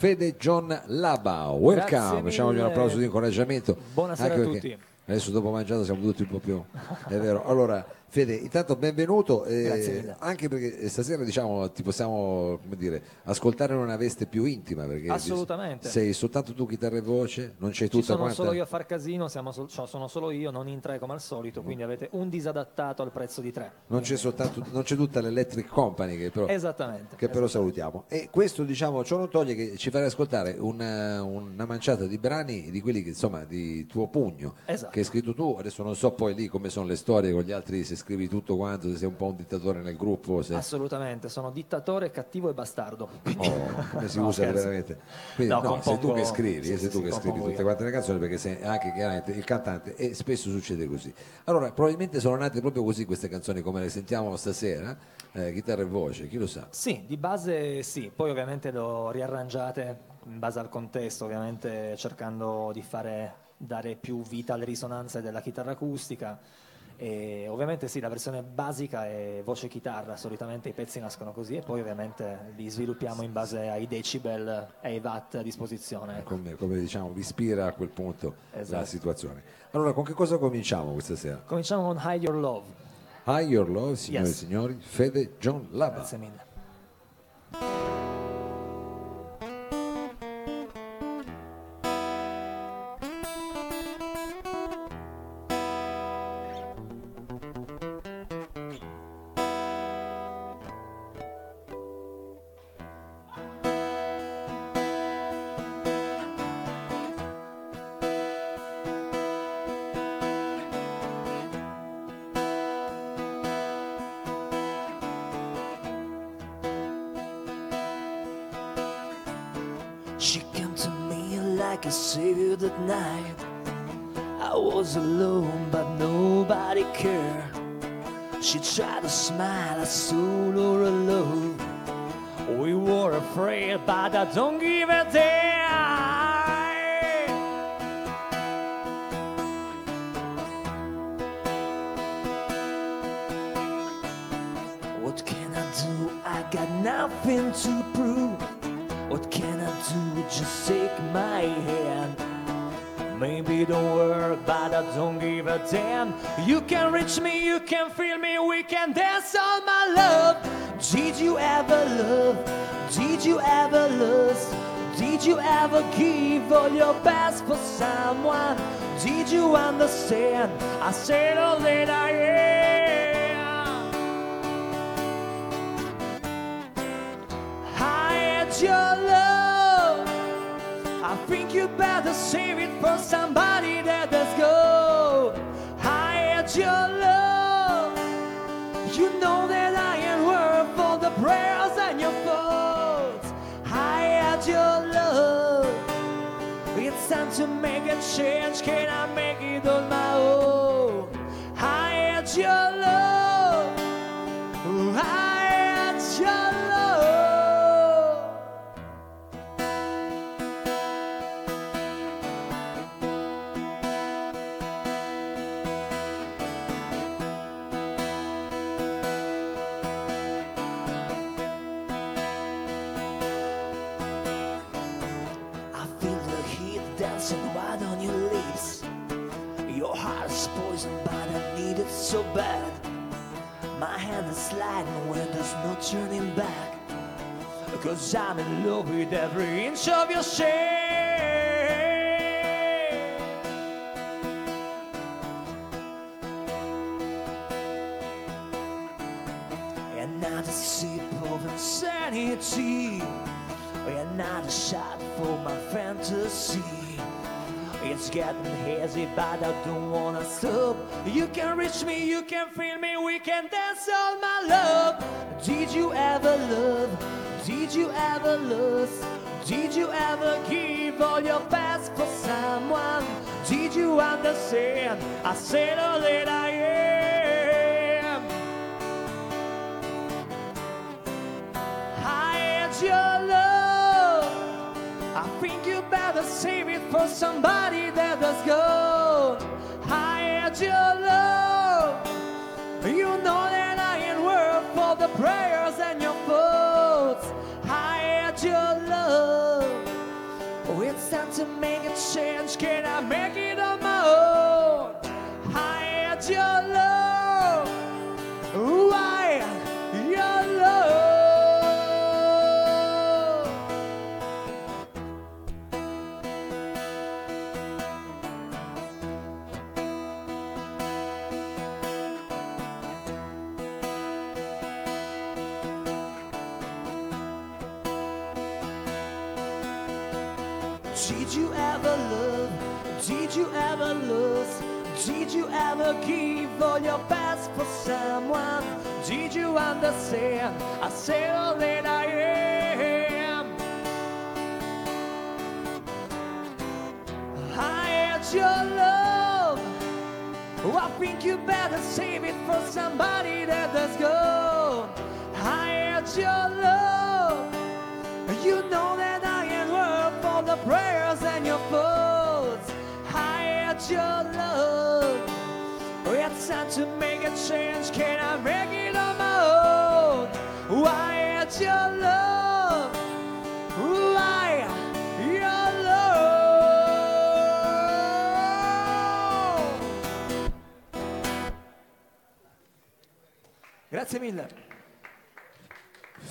Fede John Laba. Welcome, facciamogli un applauso di incoraggiamento. Buonasera Anche a tutti. Adesso dopo mangiato siamo tutti un po' più... È vero. Allora, Fede, intanto benvenuto. eh. Anche perché stasera diciamo ti possiamo come dire, ascoltare in una veste più intima. Perché Assolutamente. Sei soltanto tu chitarra e voce, non c'è Ci tutta sono quanta... solo io a far casino, siamo sol- cioè, sono solo io, non in tre come al solito, quindi avete un disadattato al prezzo di tre. Non c'è soltanto, non c'è tutta l'Electric Company che però, Esattamente. che però salutiamo. E questo diciamo ciò non toglie che ci farà ascoltare una, una manciata di brani di quelli che insomma di tuo pugno Esatto. che hai scritto tu. Adesso non so poi lì come sono le storie con gli altri, se scrivi tutto quanto, se sei un po' un dittatore nel gruppo, se Assolutamente, sono dittatore, cattivo e bastardo. Oh, come si No, usa scherzo. veramente. Quindi, No, no, sei tu che scrivi, sì, sei sì, tu sì, che scrivi tutte io. quante le canzoni perché sei anche chiaramente il cantante e spesso succede così. Allora, probabilmente sono nate proprio così queste canzoni come le sentiamo stasera, eh, chitarra e voce, chi lo sa. Sì, di base sì, poi ovviamente le ho riarrangiate in base al contesto, ovviamente cercando di fare, dare più vita alle risonanze della chitarra acustica. E ovviamente sì, la versione basica è voce chitarra, solitamente i pezzi nascono così e poi ovviamente li sviluppiamo in base ai decibel e ai watt a disposizione. ecco. Come, come diciamo, vi ispira a quel punto la Esatto. situazione. Allora, con che cosa cominciamo questa sera? Cominciamo con Hide Your Love. High Your Love, signore Yes. e signori, Fede John Lava. Grazie mille. Like a savior that night. I was alone, but nobody cared. She tried to smile, I stole her love. We were afraid, but I don't give a damn. What can I do? I got nothing to prove. Can Just take my hand. Maybe don't work, but I don't give a damn. You can reach me, you can feel me, we can dance on my love. Did you ever love? Did you ever lust? Did you ever give all your best for someone? Did you understand? I said all that I am. I had love. I think you better save it for somebody that does go. I had your love. You know that I am worth all the prayers and your thoughts. I had your love. It's time to make a change. Can I make it on my dancing right on your lips. Your heart is poisoned, but I need it so bad. My hand is sliding where there's no turning back. Cause I'm in love with every inch of your shape. Hazy, but I don't wanna stop. You can reach me, you can feel me, we can dance all my love. Did you ever love? Did you ever lust? Did you ever give all your best for someone? Did you understand? I said all that I am. Save it for somebody that does go. I had your love. You know that I ain't worth all the prayers and your thoughts. I had your love. Oh, it's time to make a change. Can I make it on Did you ever give all your best for someone? Did you understand? I say all that I am. I had your love. Oh, I think you better save it for somebody that does go. I had your love. You know that I ain't worth all the prayers and your faults. I your love. Oh, It's time to make a change. Can I make it on my own? Why I had your love. Had your love. Grazie mille.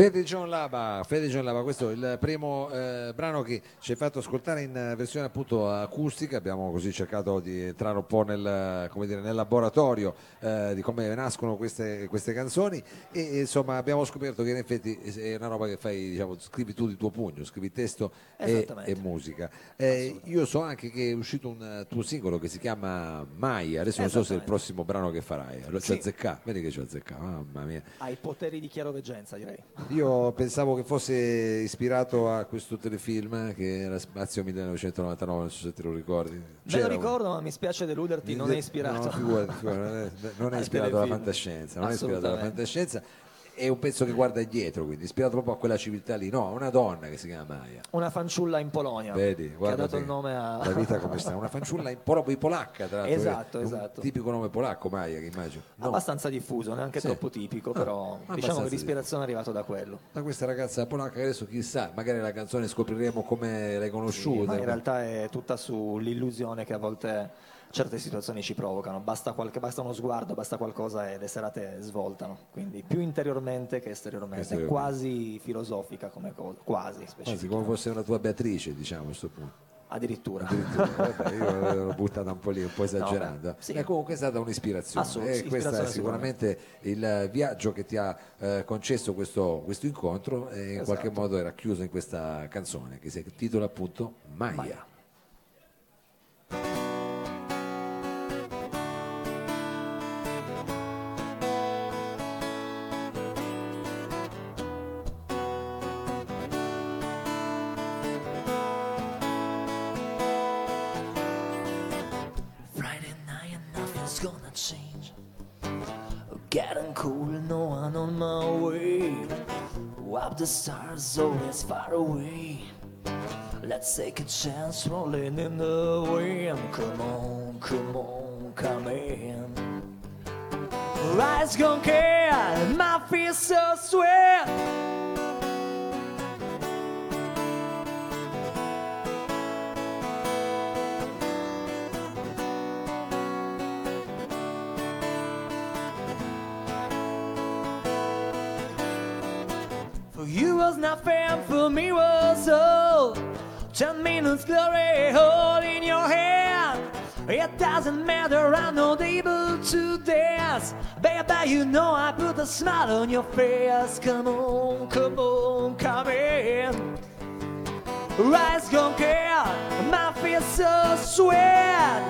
Fede John Laba, Fede John Laba, questo è il primo eh, brano che ci hai fatto ascoltare in versione appunto acustica, abbiamo così cercato di entrare un po' nel, come dire, nel laboratorio eh, di come nascono queste, queste canzoni e, insomma abbiamo scoperto che in effetti è una roba che fai, diciamo, scrivi tu di tuo pugno, scrivi testo e, e musica. Eh, io so anche che è uscito un eh, tuo singolo che si chiama Maya, adesso non so se è il prossimo brano che farai, allora ci Sì. azzecca, vedi che ci azzecca, mamma mia. Hai poteri di chiaroveggenza, direi. Io pensavo che fosse ispirato a questo telefilm che era Spazio 1999, non so se te lo ricordi. Me lo C'era un- ricordo, ma mi spiace deluderti, non è ispirato. No, figurati, non è, ispirato alla fantascienza, non è ispirato alla fantascienza. È un pezzo che guarda dietro, quindi ispirato proprio a quella civiltà lì. No, una donna che si chiama Maya. Una fanciulla in Polonia Vedi, che ha guarda dato te, il nome a... La vita come sta. Una fanciulla in proprio polacca, tra l'altro. Esatto, esatto. tipico nome polacco, Maya, che immagino. No, abbastanza diffuso, neanche Sì. troppo tipico, Ah, però diciamo che l'ispirazione è arrivata da quello. da questa ragazza polacca che adesso chissà, magari la canzone scopriremo come l'hai conosciuta. Ma in realtà è tutta sull'illusione che a volte certe situazioni ci provocano. Basta, qualche- basta uno sguardo, basta qualcosa e le serate svoltano. Quindi più interiormente che esteriormente. È quasi filosofica come cosa, quasi Quasi come fosse una tua Beatrice, diciamo a questo punto. Addirittura. Addirittura, vabbè, io l'ho buttata un po' lì, un po' esagerando. sì. E comunque è stata un'ispirazione. Assolut- e questo è ispirazione sicuramente il viaggio che ti ha eh, concesso questo, questo incontro e in Esatto. qualche modo era chiuso in questa canzone che si intitola appunto Maya. Maya. Gonna change. Getting cool, no one on my way. Up the stars, always far away. Let's take a chance, rolling in the wind. Come on, come on, come in. Eyes gone care, my feet so sweat. Was nothing, for me was all. Ten minutes glory, hold in your hand. It doesn't matter, I'm not able to dance. Baby, you know I put a smile on your face. Come on, come on, come in. Eyes gone care, my feet so sweat.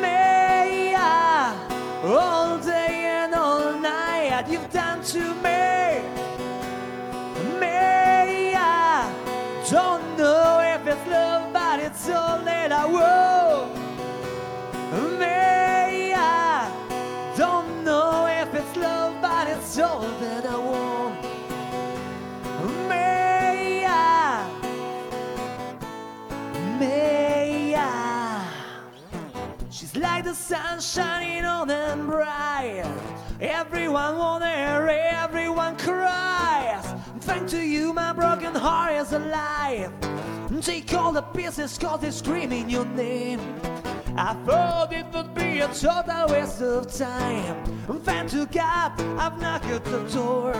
Me, yeah, all day and all night, you've done to. Me, but it's all that I don't know if it's love, but it's all that I want. Me, I, me, I. She's like the sun shining on and bright. Everyone want her, everyone cries. Thanks to you, my broken heart is alive. Take all the pieces, cause they're screaming your name. I thought it would be a total waste of time. Thanks to God, I've knocked at the door.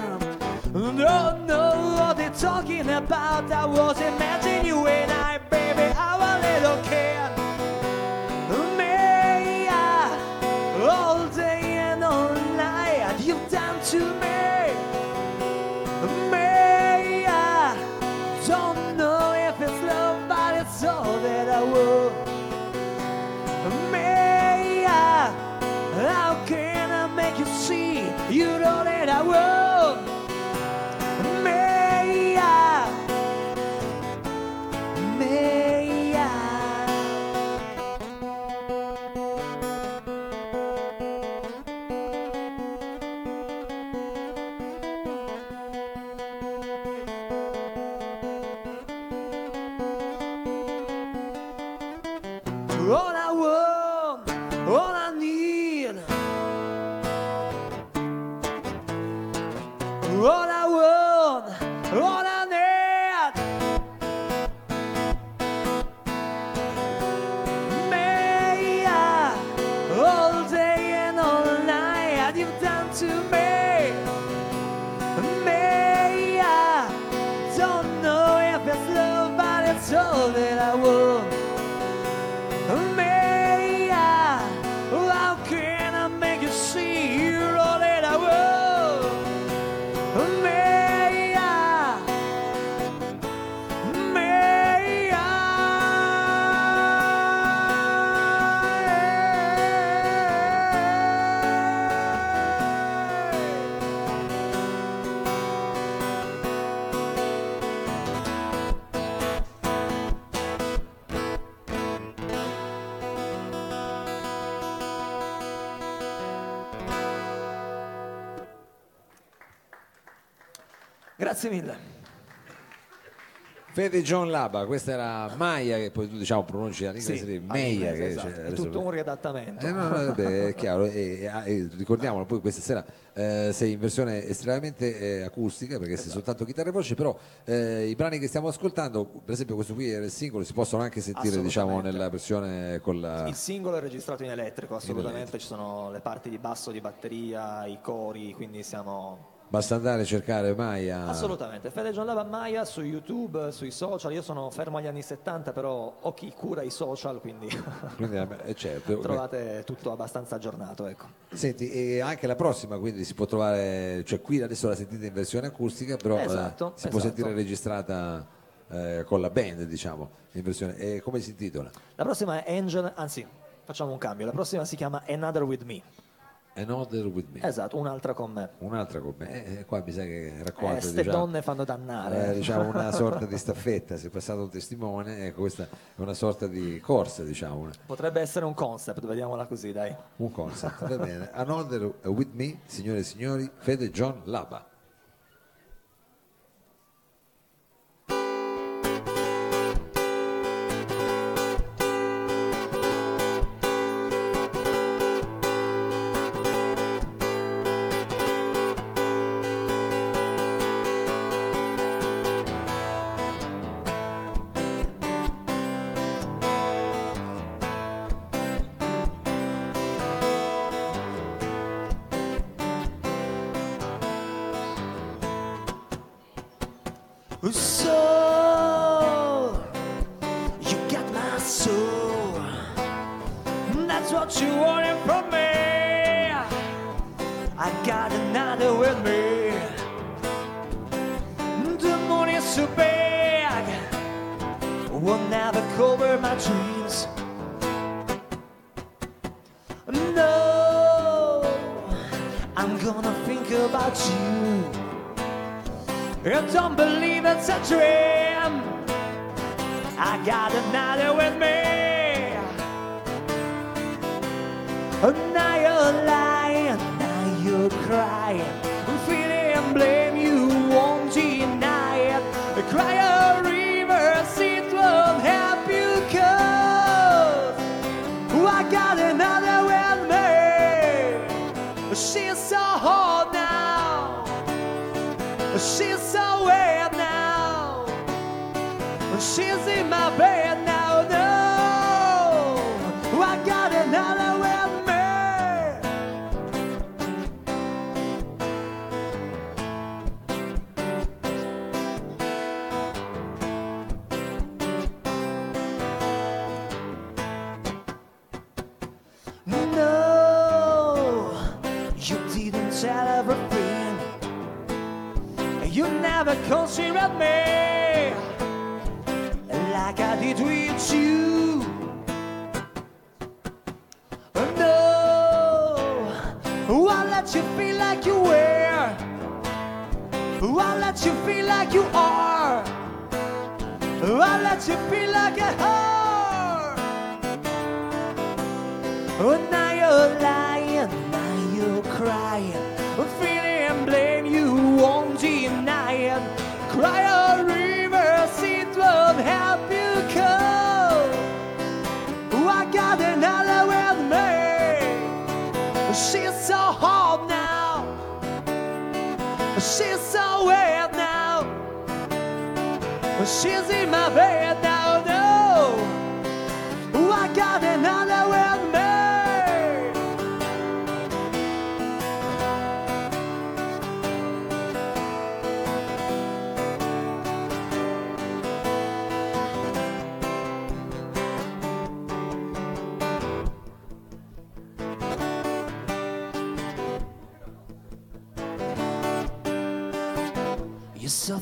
Don't know what they're talking about. I was imagining you and I, baby, our little kid. Hola. Grazie mille. Fede John Laba, questa era Maya che poi tu diciamo pronunci all'inglese di Meia. che esatto. cioè, è tutto un riadattamento. Eh, no, no, vabbè, è chiaro, e, e- e ricordiamolo, poi questa sera eh, sei in versione estremamente eh, acustica perché sei soltanto chitarra e voce, però eh, i brani che stiamo ascoltando, per esempio questo qui era il singolo, si possono anche sentire diciamo nella versione con la... Il singolo è registrato in elettrico, assolutamente, elettrico. ci sono le parti di basso, di batteria, i cori, quindi siamo... Basta andare a cercare Maya. Assolutamente, Fede John Lava Maya su YouTube, sui social, io sono fermo agli anni 70, però ho chi cura i social, quindi Quindi, eh, certo. trovate tutto abbastanza aggiornato, ecco. Senti, e anche la prossima quindi si può trovare, cioè qui adesso la sentite in versione acustica, però eh, Esatto, si può esatto. sentire registrata eh, con la band, diciamo, in versione. E come si intitola? La prossima è Angel, anzi, facciamo un cambio, la prossima si chiama Another With Me. Another with me. Esatto, un'altra con me. Un'altra con me. Eh, qua mi sa che Eh, racconta ste diciamo, donne fanno dannare. eh, diciamo una sorta di staffetta, si è passato un testimone, ecco questa è una sorta di corsa, diciamo, Potrebbe essere un concept, vediamola così, dai. un concept. Va bene. Another with me, signore e signori, Fede John Laba. My. That's what you wanted from me. I got another with me. The moon is so big, will never cover my dreams. No, I'm gonna think about you. I don't believe it's a dream. I got another with me. And now you're lying, now you're crying. she's in my did with you. Oh, no, I'll let you feel like you were. I'll let you feel like you are. I'll let you feel like a heart. Oh, now you're lying, now you're crying.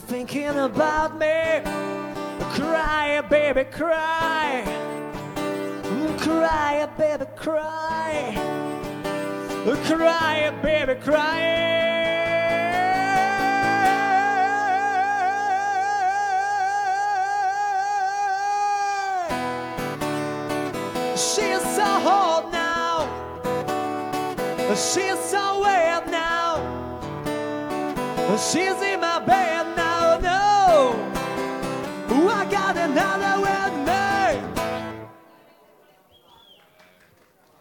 Thinking about me. Cry, baby, cry. Cry, baby, cry. Cry, baby, cry. She's so hot now. She's so wet now. She's in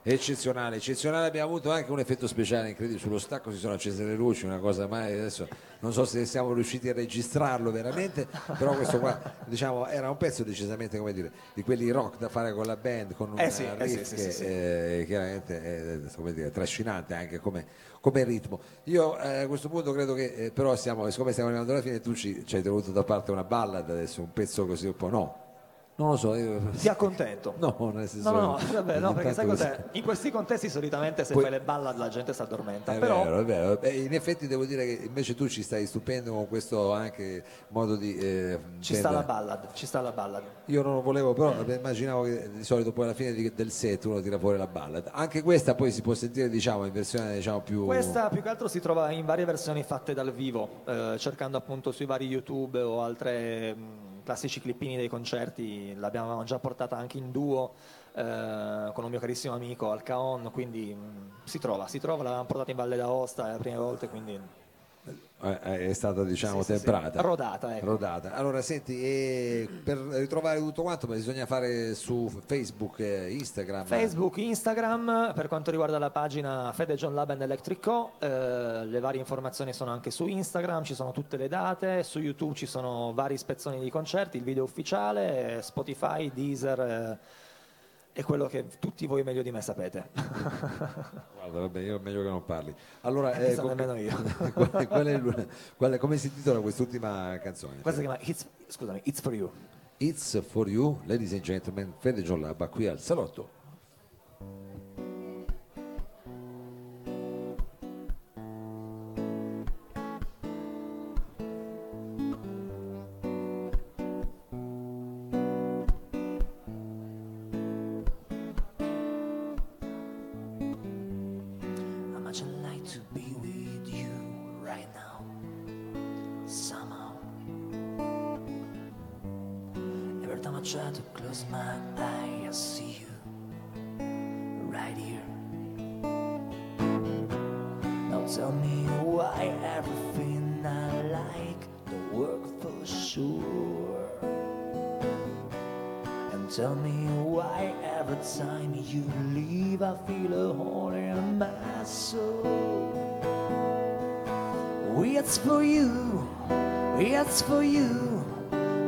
Eccezionale, eccezionale, abbiamo avuto anche un effetto speciale incredibile, sullo stacco si sono accese le luci, una cosa mai, adesso non so se siamo riusciti a registrarlo veramente, però questo qua diciamo era un pezzo decisamente come dire, di quelli rock da fare con la band, con un Eh sì, eh sì, sì, che eh, chiaramente è come dire, trascinante anche come, come ritmo. Io eh, a questo punto credo che eh, però siamo, siccome stiamo arrivando alla fine, tu ci, ci hai tenuto da parte una ballad adesso, un pezzo così un po' no. Non lo so, io... Ti accontento. No, nel senso... No, no, no, vabbè, no, perché sai cos'è? In questi contesti solitamente se Poi- fai le ballad la gente si addormenta, È però vero, è vero. Beh, in effetti devo dire che invece tu ci stai stupendo con questo anche modo di... eh, ci sta la ballad, ci sta la ballad. Io non lo volevo, però immaginavo che di solito poi alla fine di- del set uno tira fuori la ballad. Anche questa poi si può sentire diciamo in versione diciamo più... Questa più che altro si trova in varie versioni fatte dal vivo, eh, cercando appunto sui vari YouTube o altre mh, classici clippini dei concerti, l'abbiamo già portata anche in duo eh, con un mio carissimo amico Alcaon, quindi mh, si trova, si trova, l'avevamo portata in Valle d'Aosta le prime volte, quindi è stata diciamo Sì, sì, sì. temprata. Rodata, ecco. Rodata. Allora senti, per ritrovare tutto quanto bisogna fare su Facebook, eh, Instagram. Facebook, Instagram, per quanto riguarda la pagina Fede John Lab and Electric Co, eh, le varie informazioni sono anche su Instagram, ci sono tutte le date, su YouTube ci sono vari spezzoni di concerti, il video ufficiale, eh, Spotify, Deezer eh, e quello che tutti voi meglio di me sapete. Guarda, vabbè, io è meglio che non parli. Allora, Eh, con- nemmeno io. qual- qual è il- qual è- come si intitola quest'ultima canzone? Questa si chiama It's, scusami, It's for You. It's for you, ladies and gentlemen, Fede John Labba qui al salotto. Try to close my eye, I see you right here. Now tell me why everything I like don't work for sure. And tell me why every time you leave I feel a hole in my soul. It's for you, it's for you.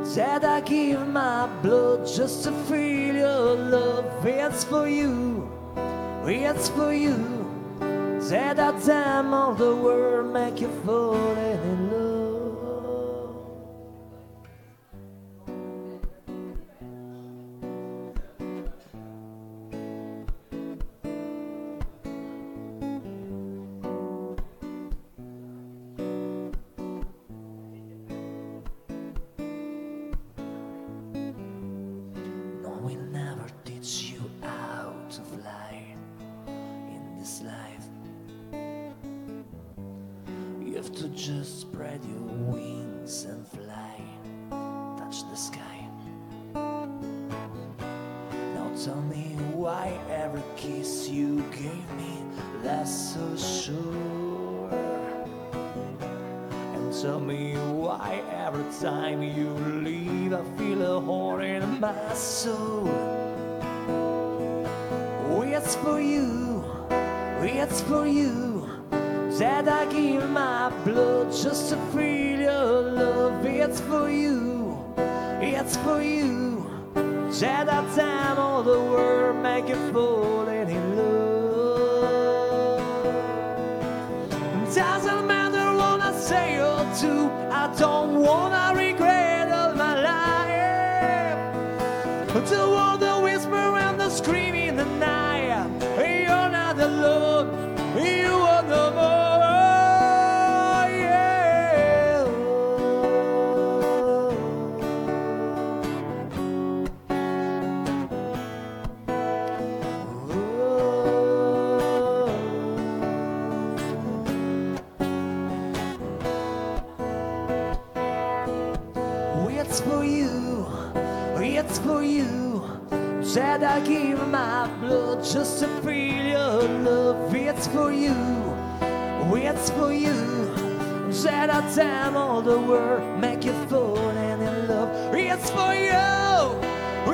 Said I give my blood just to feel your love. It's for you, it's for you. Said that time all the world make you fall in love. Wings and fly, touch the sky. Now tell me why every kiss you gave me less so sure. And tell me why every time you leave I feel a hole in my soul. It's for you, it's for you that I give my blood just to feel your love. It's for you, it's for you that I time all the world make you falling in love. Doesn't matter what I say or do, I don't wanna just to feel your love. It's for you, it's for you. Said I time all the world make you falling in love. It's for you,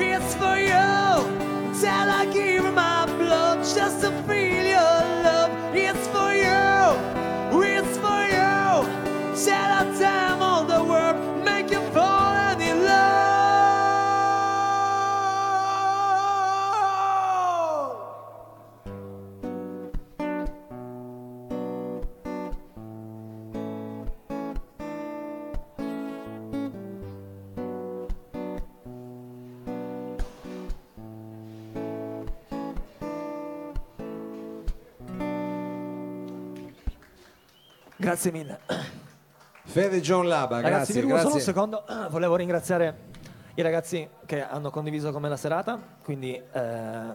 it's for you. Said I give my blood just to feel your love. It's for you, it's for you. Said I Grazie mille. Fede John Laba, Ragazzi, grazie, rubo solo un grazie. secondo. Volevo ringraziare i ragazzi che hanno condiviso con me la serata, quindi eh,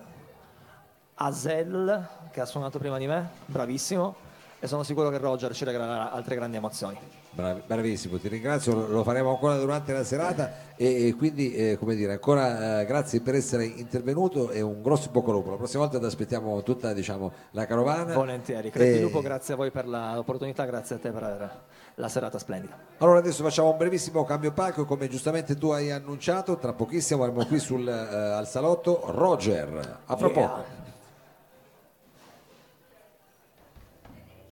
Azel che ha suonato prima di me, bravissimo, e sono sicuro che Roger ci regalerà altre grandi emozioni. Bravi- bravissimo, ti ringrazio, lo- faremo ancora durante la serata e, e quindi eh, come dire, ancora eh, grazie per essere intervenuto e un grosso bocca al lupo. La prossima volta ti aspettiamo tutta diciamo, la carovana. Volentieri. Crepi E- Lupo, grazie a voi per l'opportunità, grazie a te per la serata splendida. Allora adesso facciamo un brevissimo cambio palco, come giustamente tu hai annunciato, tra pochissimo avremo qui sul, eh, al salotto Roger. A fra Yeah. poco.